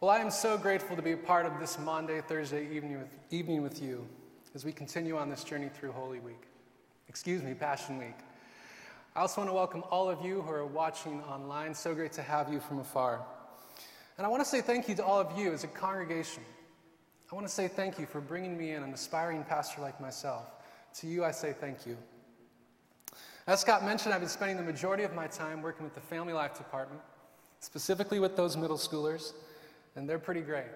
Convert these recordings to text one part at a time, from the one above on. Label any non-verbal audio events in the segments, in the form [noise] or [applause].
Well, I am so grateful to be a part of this Maundy, Thursday evening with, evening with you as we continue on this journey through Holy Week. Excuse me, Passion Week. I also want to welcome all of you who are watching online. So great to have you from afar. And I want to say thank you to all of you as a congregation. I want to say thank you for bringing me in, an aspiring pastor like myself. To you, I say thank you. As Scott mentioned, I've been spending the majority of my time working with the Family Life Department, specifically with those middle schoolers and they're pretty great.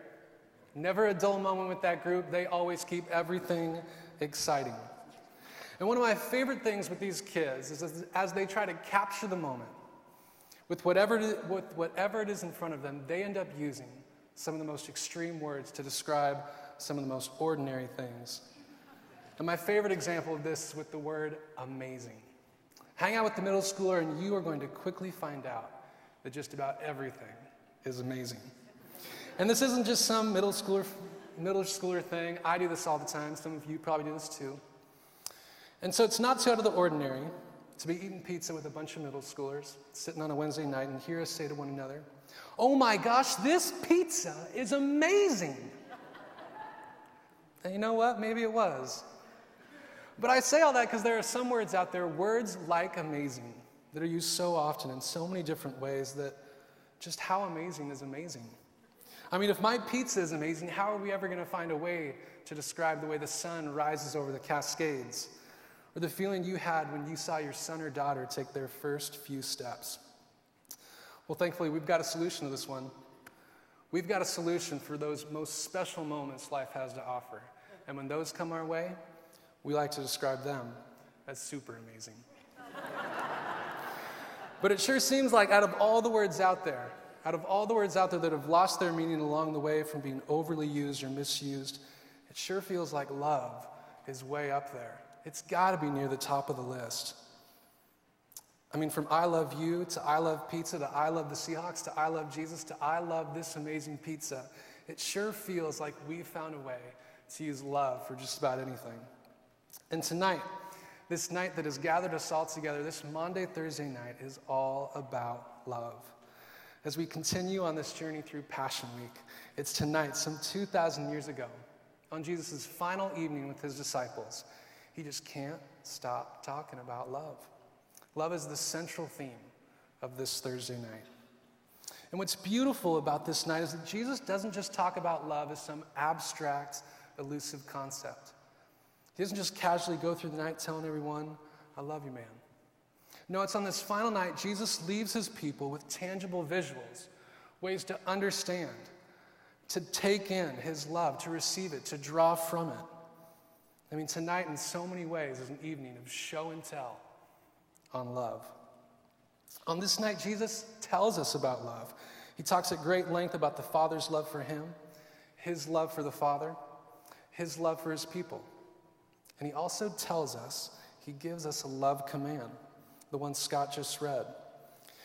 Never a dull moment with that group. They always keep everything exciting. And one of my favorite things with these kids is as, as they try to capture the moment, with whatever, with whatever it is in front of them, they end up using some of the most extreme words to describe some of the most ordinary things. And my favorite example of this is with the word amazing. Hang out with the middle schooler, and you are going to quickly find out that just about everything is amazing. And this isn't just some middle schooler, middle schooler thing. I do this all the time. Some of you probably do this too. And so it's not too out of the ordinary to be eating pizza with a bunch of middle schoolers, sitting on a Wednesday night, and hear us say to one another, Oh my gosh, this pizza is amazing. and you know what? Maybe it was. But I say all that because there are some words out there, words like amazing, that are used so often in so many different ways that just how amazing is amazing. I mean, if my pizza is amazing, how are we ever going to find a way to describe the way the sun rises over the Cascades? Or the feeling you had when you saw your son or daughter take their first few steps? Well, thankfully, we've got a solution to this one. We've got a solution for those most special moments life has to offer. And when those come our way, we like to describe them as super amazing. [laughs] but it sure seems like out of all the words out there, out of all the words out there that have lost their meaning along the way from being overly used or misused, it sure feels like love is way up there. It's got to be near the top of the list. I mean, from I love you to I love pizza to I love the Seahawks to I love Jesus to I love this amazing pizza, it sure feels like we found a way to use love for just about anything. And tonight, this night that has gathered us all together, this Maundy, Thursday night, is all about love as we continue on this journey through Passion Week. It's tonight, some 2,000 years ago, on Jesus' final evening with his disciples. He just can't stop talking about love. Love is the central theme of this Thursday night. And what's beautiful about this night is that Jesus doesn't just talk about love as some abstract, elusive concept. He doesn't just casually go through the night telling everyone, I love you, man. No, it's on this final night, Jesus leaves his people with tangible visuals, ways to understand, to take in his love, to receive it, to draw from it. I mean, tonight, in so many ways, is an evening of show and tell on love. On this night, Jesus tells us about love. He talks at great length about the Father's love for him, his love for the Father, his love for his people. And he also tells us, he gives us a love command the one Scott just read.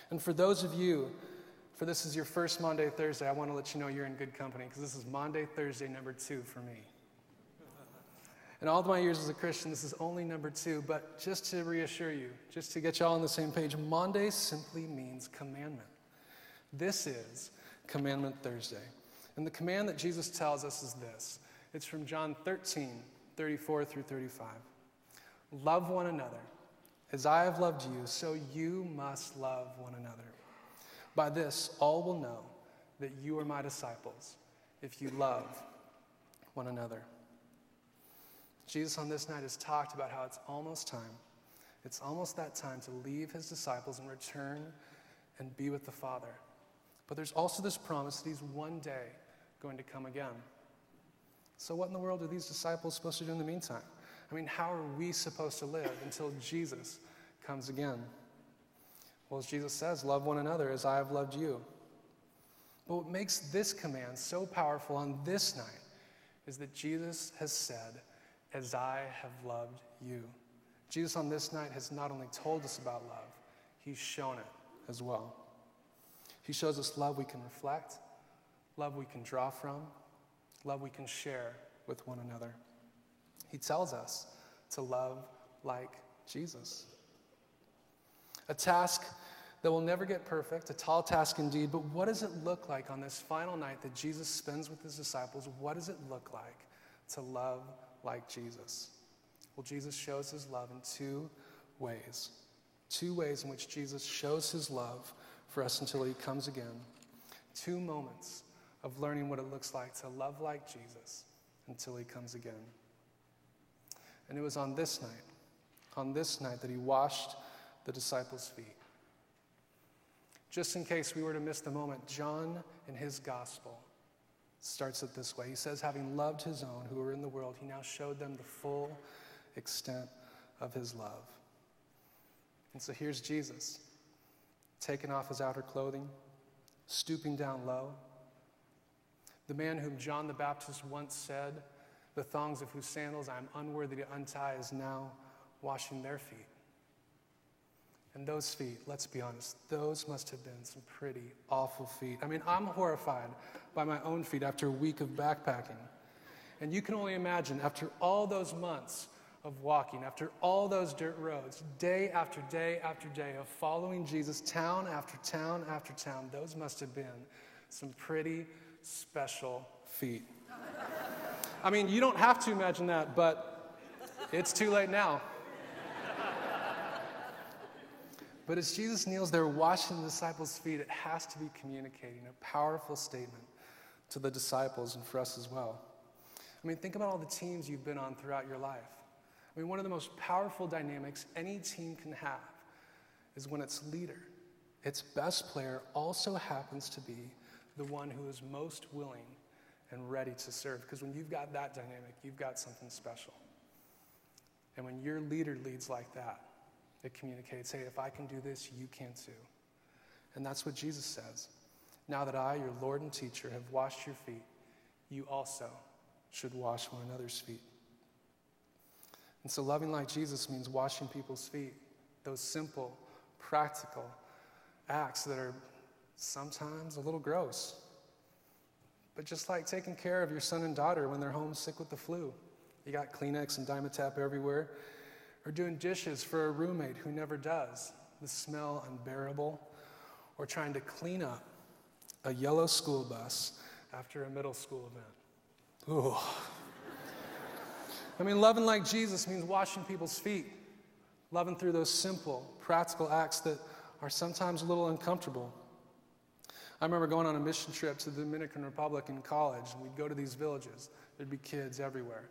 And for those of you, for this is your first Maundy, Thursday, I want to let you know you're in good company because this is Maundy, Thursday, number two for me. In all of my years as a Christian, this is only number two, but just to reassure you, just to get you all on the same page, Maundy simply means commandment. This is Commandment Thursday. And the command that Jesus tells us is this it's from John 13, 34 through 35. Love one another as I have loved you, so you must love one another. By this, all will know that you are my disciples if you love one another. Jesus on this night has talked about how it's almost time. It's almost that time to leave his disciples and return and be with the Father. But there's also this promise that he's one day going to come again. So, what in the world are these disciples supposed to do in the meantime? I mean, how are we supposed to live until Jesus comes again? Well, as Jesus says, love one another as I have loved you. But what makes this command so powerful on this night is that Jesus has said, as I have loved you. Jesus on this night has not only told us about love, he's shown it as well. He shows us love we can reflect, love we can draw from, love we can share with one another. He tells us to love like Jesus. A task that will never get perfect, a tall task indeed, but what does it look like on this final night that Jesus spends with his disciples? What does it look like to love like Jesus? Well, Jesus shows his love in two ways. Two ways in which Jesus shows his love for us until he comes again. Two moments of learning what it looks like to love like Jesus until he comes again. And it was on this night, on this night, that he washed the disciples' feet. Just in case we were to miss the moment, John in his gospel starts it this way. He says, Having loved his own who were in the world, he now showed them the full extent of his love. And so here's Jesus, taking off his outer clothing, stooping down low. The man whom John the Baptist once said, The thongs of whose sandals I am unworthy to untie, is now washing their feet. And those feet, let's be honest, those must have been some pretty awful feet. I mean, I'm horrified by my own feet after a week of backpacking. And you can only imagine, after all those months of walking, after all those dirt roads, day after day after day of following Jesus, town after town after town, those must have been some pretty special feet. I mean, you don't have to imagine that, but it's too late now. But as Jesus kneels there washing the disciples' feet, it has to be communicating a powerful statement to the disciples and for us as well. I mean, think about all the teams you've been on throughout your life. I mean, one of the most powerful dynamics any team can have is when its leader, its best player, also happens to be the one who is most willing and ready to serve. Because when you've got that dynamic, you've got something special. And when your leader leads like that, it communicates, hey, if I can do this, you can too. And that's what Jesus says. Now that I, your Lord and teacher, have washed your feet, you also should wash one another's feet. And so, loving like Jesus means washing people's feet, those simple, practical acts that are sometimes a little gross. But just like taking care of your son and daughter when they're home sick with the flu, you got Kleenex and Dimetapp everywhere or doing dishes for a roommate who never does, the smell unbearable, or trying to clean up a yellow school bus after a middle school event. Ooh. I mean, loving like Jesus means washing people's feet, loving through those simple, practical acts that are sometimes a little uncomfortable. I remember going on a mission trip to the Dominican Republic in college, and we'd go to these villages. There'd be kids everywhere,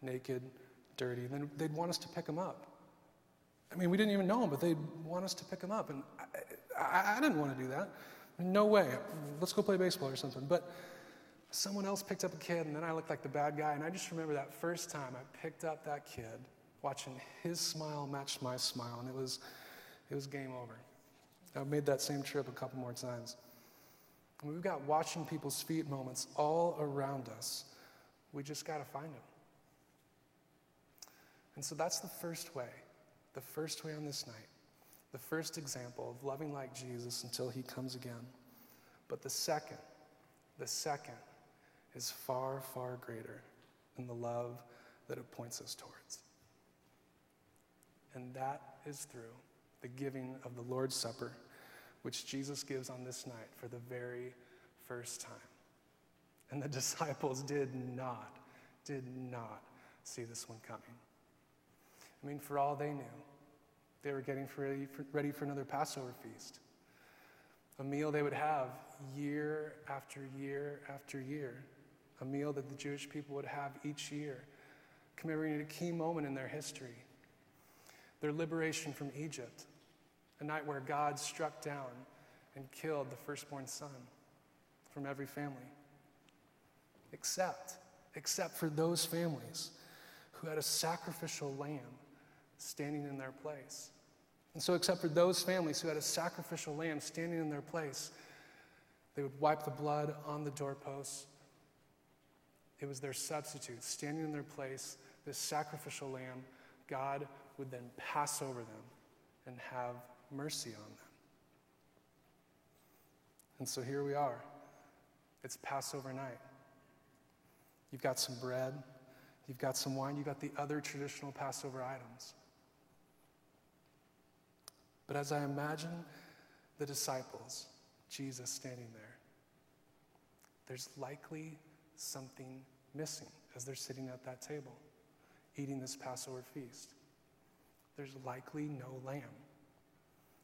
naked, dirty. and Then they'd want us to pick them up. I mean, we didn't even know them, but they'd want us to pick them up. And I, I, I didn't want to do that. No way. Let's go play baseball or something. But someone else picked up a kid, and then I looked like the bad guy. And I just remember that first time I picked up that kid, watching his smile match my smile, and it was, it was game over. I've made that same trip a couple more times. And we've got watching people's feet moments all around us. We just got to find them. And so that's the first way, the first way on this night, the first example of loving like Jesus until he comes again. But the second, the second is far, far greater than the love that it points us towards. And that is through the giving of the Lord's Supper, which Jesus gives on this night for the very first time. And the [laughs] disciples did not, did not see this one coming. I mean, for all they knew, they were getting ready for, ready for another Passover feast. A meal they would have year after year after year. A meal that the Jewish people would have each year, commemorating a key moment in their history their liberation from Egypt, a night where God struck down and killed the firstborn son from every family. Except, except for those families who had a sacrificial lamb standing in their place. And so, except for those families who had a sacrificial lamb standing in their place, they would wipe the blood on the doorposts. It was their substitute standing in their place, this sacrificial lamb. God would then pass over them and have mercy on them. And so here we are. It's Passover night. You've got some bread, you've got some wine, you've got the other traditional Passover items. But as I imagine the disciples, Jesus standing there, there's likely something missing as they're sitting at that table eating this Passover feast. There's likely no lamb.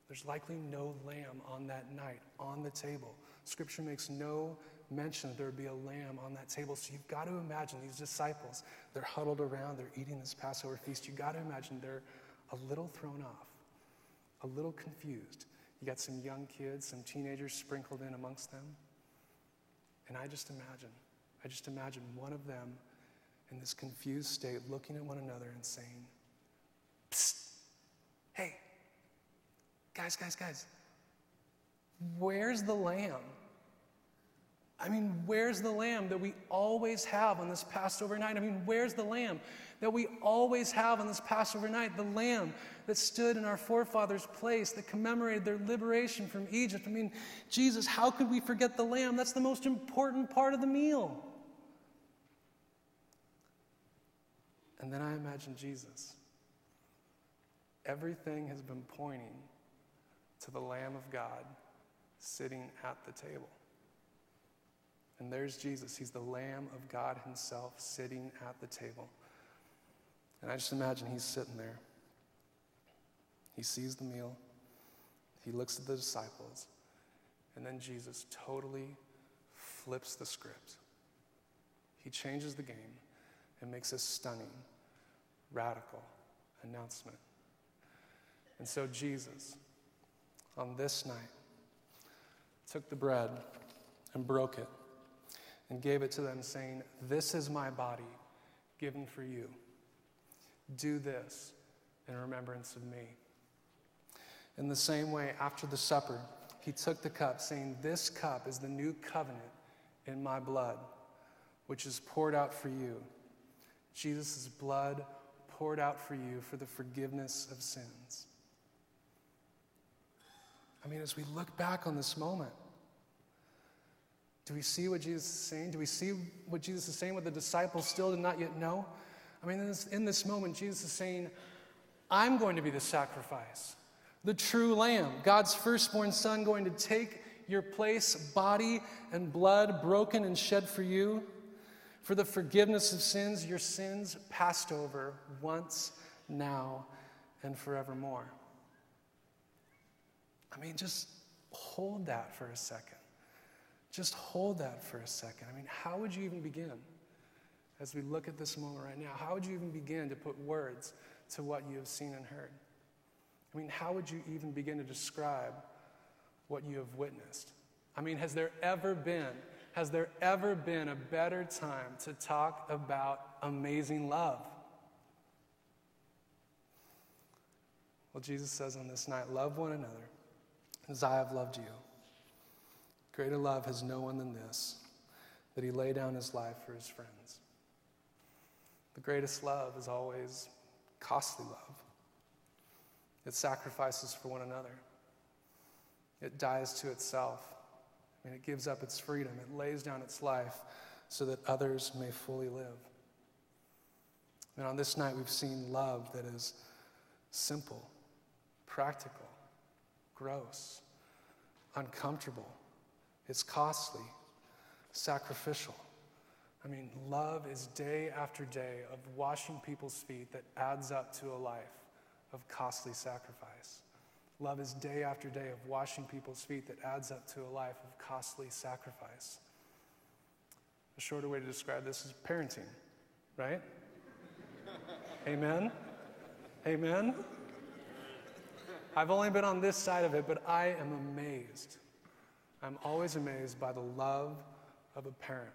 There's likely no lamb on that night on the table. Scripture makes no mention that there would be a lamb on that table. So you've got to imagine these disciples, they're huddled around, they're eating this Passover feast. You've got to imagine they're a little thrown off, a little confused. You got some young kids, some teenagers sprinkled in amongst them. And I just imagine, I just imagine one of them in this confused state looking at one another and saying, Psst, hey, guys, guys, guys, where's the lamb? I mean, where's the lamb that we always have on this Passover night? I mean, where's the lamb that we always have on this Passover night? The lamb that stood in our forefathers' place, that commemorated their liberation from Egypt. I mean, Jesus, how could we forget the lamb? That's the most important part of the meal. And then I imagine Jesus. Everything has been pointing to the Lamb of God sitting at the table. And there's Jesus. He's the Lamb of God Himself sitting at the table. And I just imagine He's sitting there. He sees the meal, He looks at the disciples, and then Jesus totally flips the script. He changes the game and makes a stunning, radical announcement. And so Jesus, on this night, took the bread and broke it and gave it to them, saying, This is my body given for you. Do this in remembrance of me. In the same way, after the supper, he took the cup, saying, This cup is the new covenant in my blood, which is poured out for you. Jesus' blood poured out for you for the forgiveness of sins. I mean, as we look back on this moment, do we see what Jesus is saying? Do we see what Jesus is saying, what the disciples still did not yet know? I mean, in this, in this moment, Jesus is saying, I'm going to be the sacrifice, the true lamb, God's firstborn son, going to take your place, body and blood broken and shed for you, for the forgiveness of sins, your sins passed over once, now, and forevermore. I mean, just hold that for a second. Just hold that for a second. I mean, how would you even begin as we look at this moment right now? How would you even begin to put words to what you have seen and heard? I mean, how would you even begin to describe what you have witnessed? I mean, has there ever been, has there ever been a better time to talk about amazing love? Well, Jesus says on this night, love one another as I have loved you. Greater love has no one than this, that he lay down his life for his friends. The greatest love is always costly love. It sacrifices for one another. It dies to itself. I mean, it gives up its freedom. It lays down its life so that others may fully live. And on this night, we've seen love that is simple, practical, gross, uncomfortable, it's costly, sacrificial. I mean, love is day after day of washing people's feet that adds up to a life of costly sacrifice. Love is day after day of washing people's feet that adds up to a life of costly sacrifice. A shorter way to describe this is parenting, right? [laughs] Amen? Amen? I've only been on this side of it, but I am amazed I'm always amazed by the love of a parent.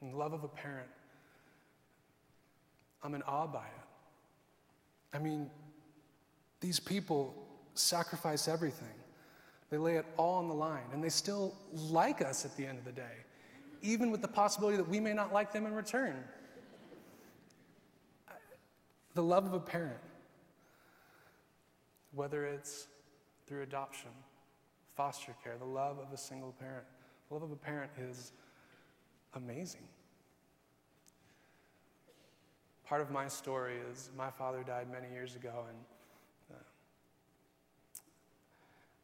And the love of a parent, I'm in awe by it. I mean, these people sacrifice everything. They lay it all on the line, and they still like us at the end of the day, even with the possibility that we may not like them in return. The love of a parent, whether it's through adoption, foster care, the love of a single parent. The love of a parent is amazing. Part of my story is my father died many years ago, and uh,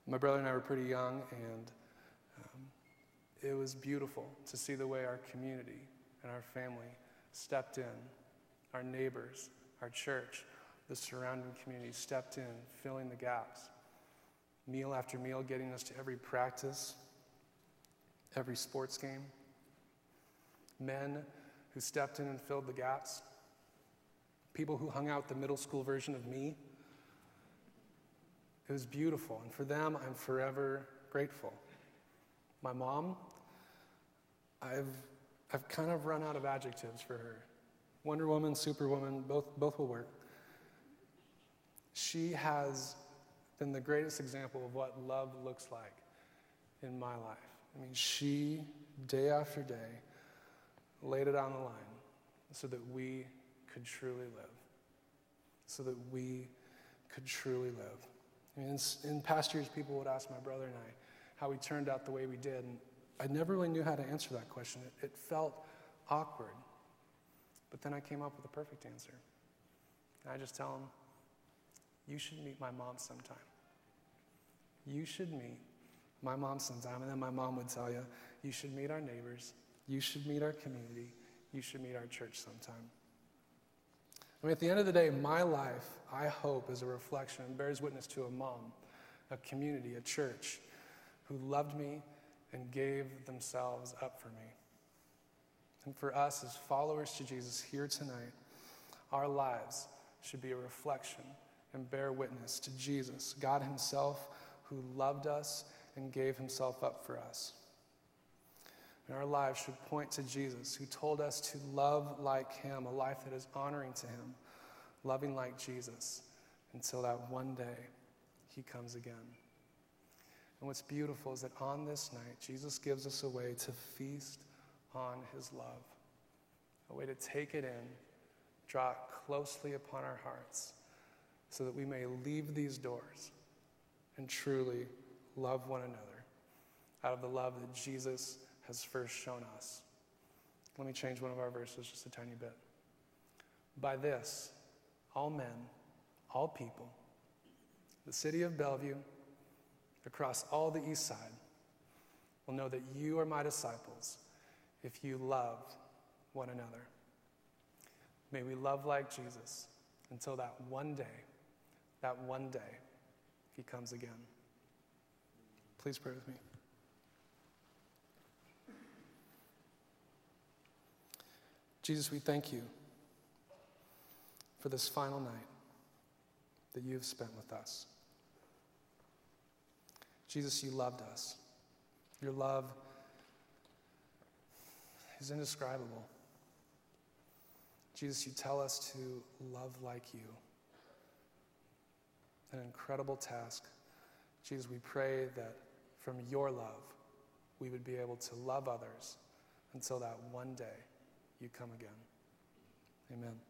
My brother and I were pretty young, and um, it was beautiful to see the way our community and our family stepped in, our neighbors, our church, the surrounding community stepped in, filling the gaps. Meal after meal, getting us to every practice, every sports game. Men who stepped in and filled the gaps. People who hung out the middle school version of me. It was beautiful, and for them, I'm forever grateful. My mom, I've, I've kind of run out of adjectives for her. Wonder Woman, Superwoman, both, both will work. She has been the greatest example of what love looks like in my life. I mean, she, day after day, laid it on the line so that we could truly live. So that we could truly live. I mean, in, in past years, people would ask my brother and I how we turned out the way we did, and I never really knew how to answer that question. It, it felt awkward. But then I came up with a perfect answer. And I just tell them, you should meet my mom sometime. You should meet my mom sometime. And then my mom would tell you, you should meet our neighbors. You should meet our community. You should meet our church sometime. I mean, at the end of the day, my life, I hope, is a reflection and bears witness to a mom, a community, a church who loved me and gave themselves up for me. And for us as followers to Jesus here tonight, our lives should be a reflection and bear witness to Jesus, God Himself, who loved us and gave Himself up for us. And our lives should point to Jesus, who told us to love like Him, a life that is honoring to Him, loving like Jesus, until that one day He comes again. And what's beautiful is that on this night, Jesus gives us a way to feast on His love, a way to take it in, draw it closely upon our hearts so that we may leave these doors and truly love one another out of the love that Jesus has first shown us. Let me change one of our verses just a tiny bit. By this, all men, all people, the city of Bellevue, across all the east side, will know that you are my disciples if you love one another. May we love like Jesus until that one day that one day he comes again. Please pray with me. Jesus, we thank you for this final night that you've spent with us. Jesus, you loved us. Your love is indescribable. Jesus, you tell us to love like you an incredible task. Jesus, we pray that from your love, we would be able to love others until that one day you come again. Amen.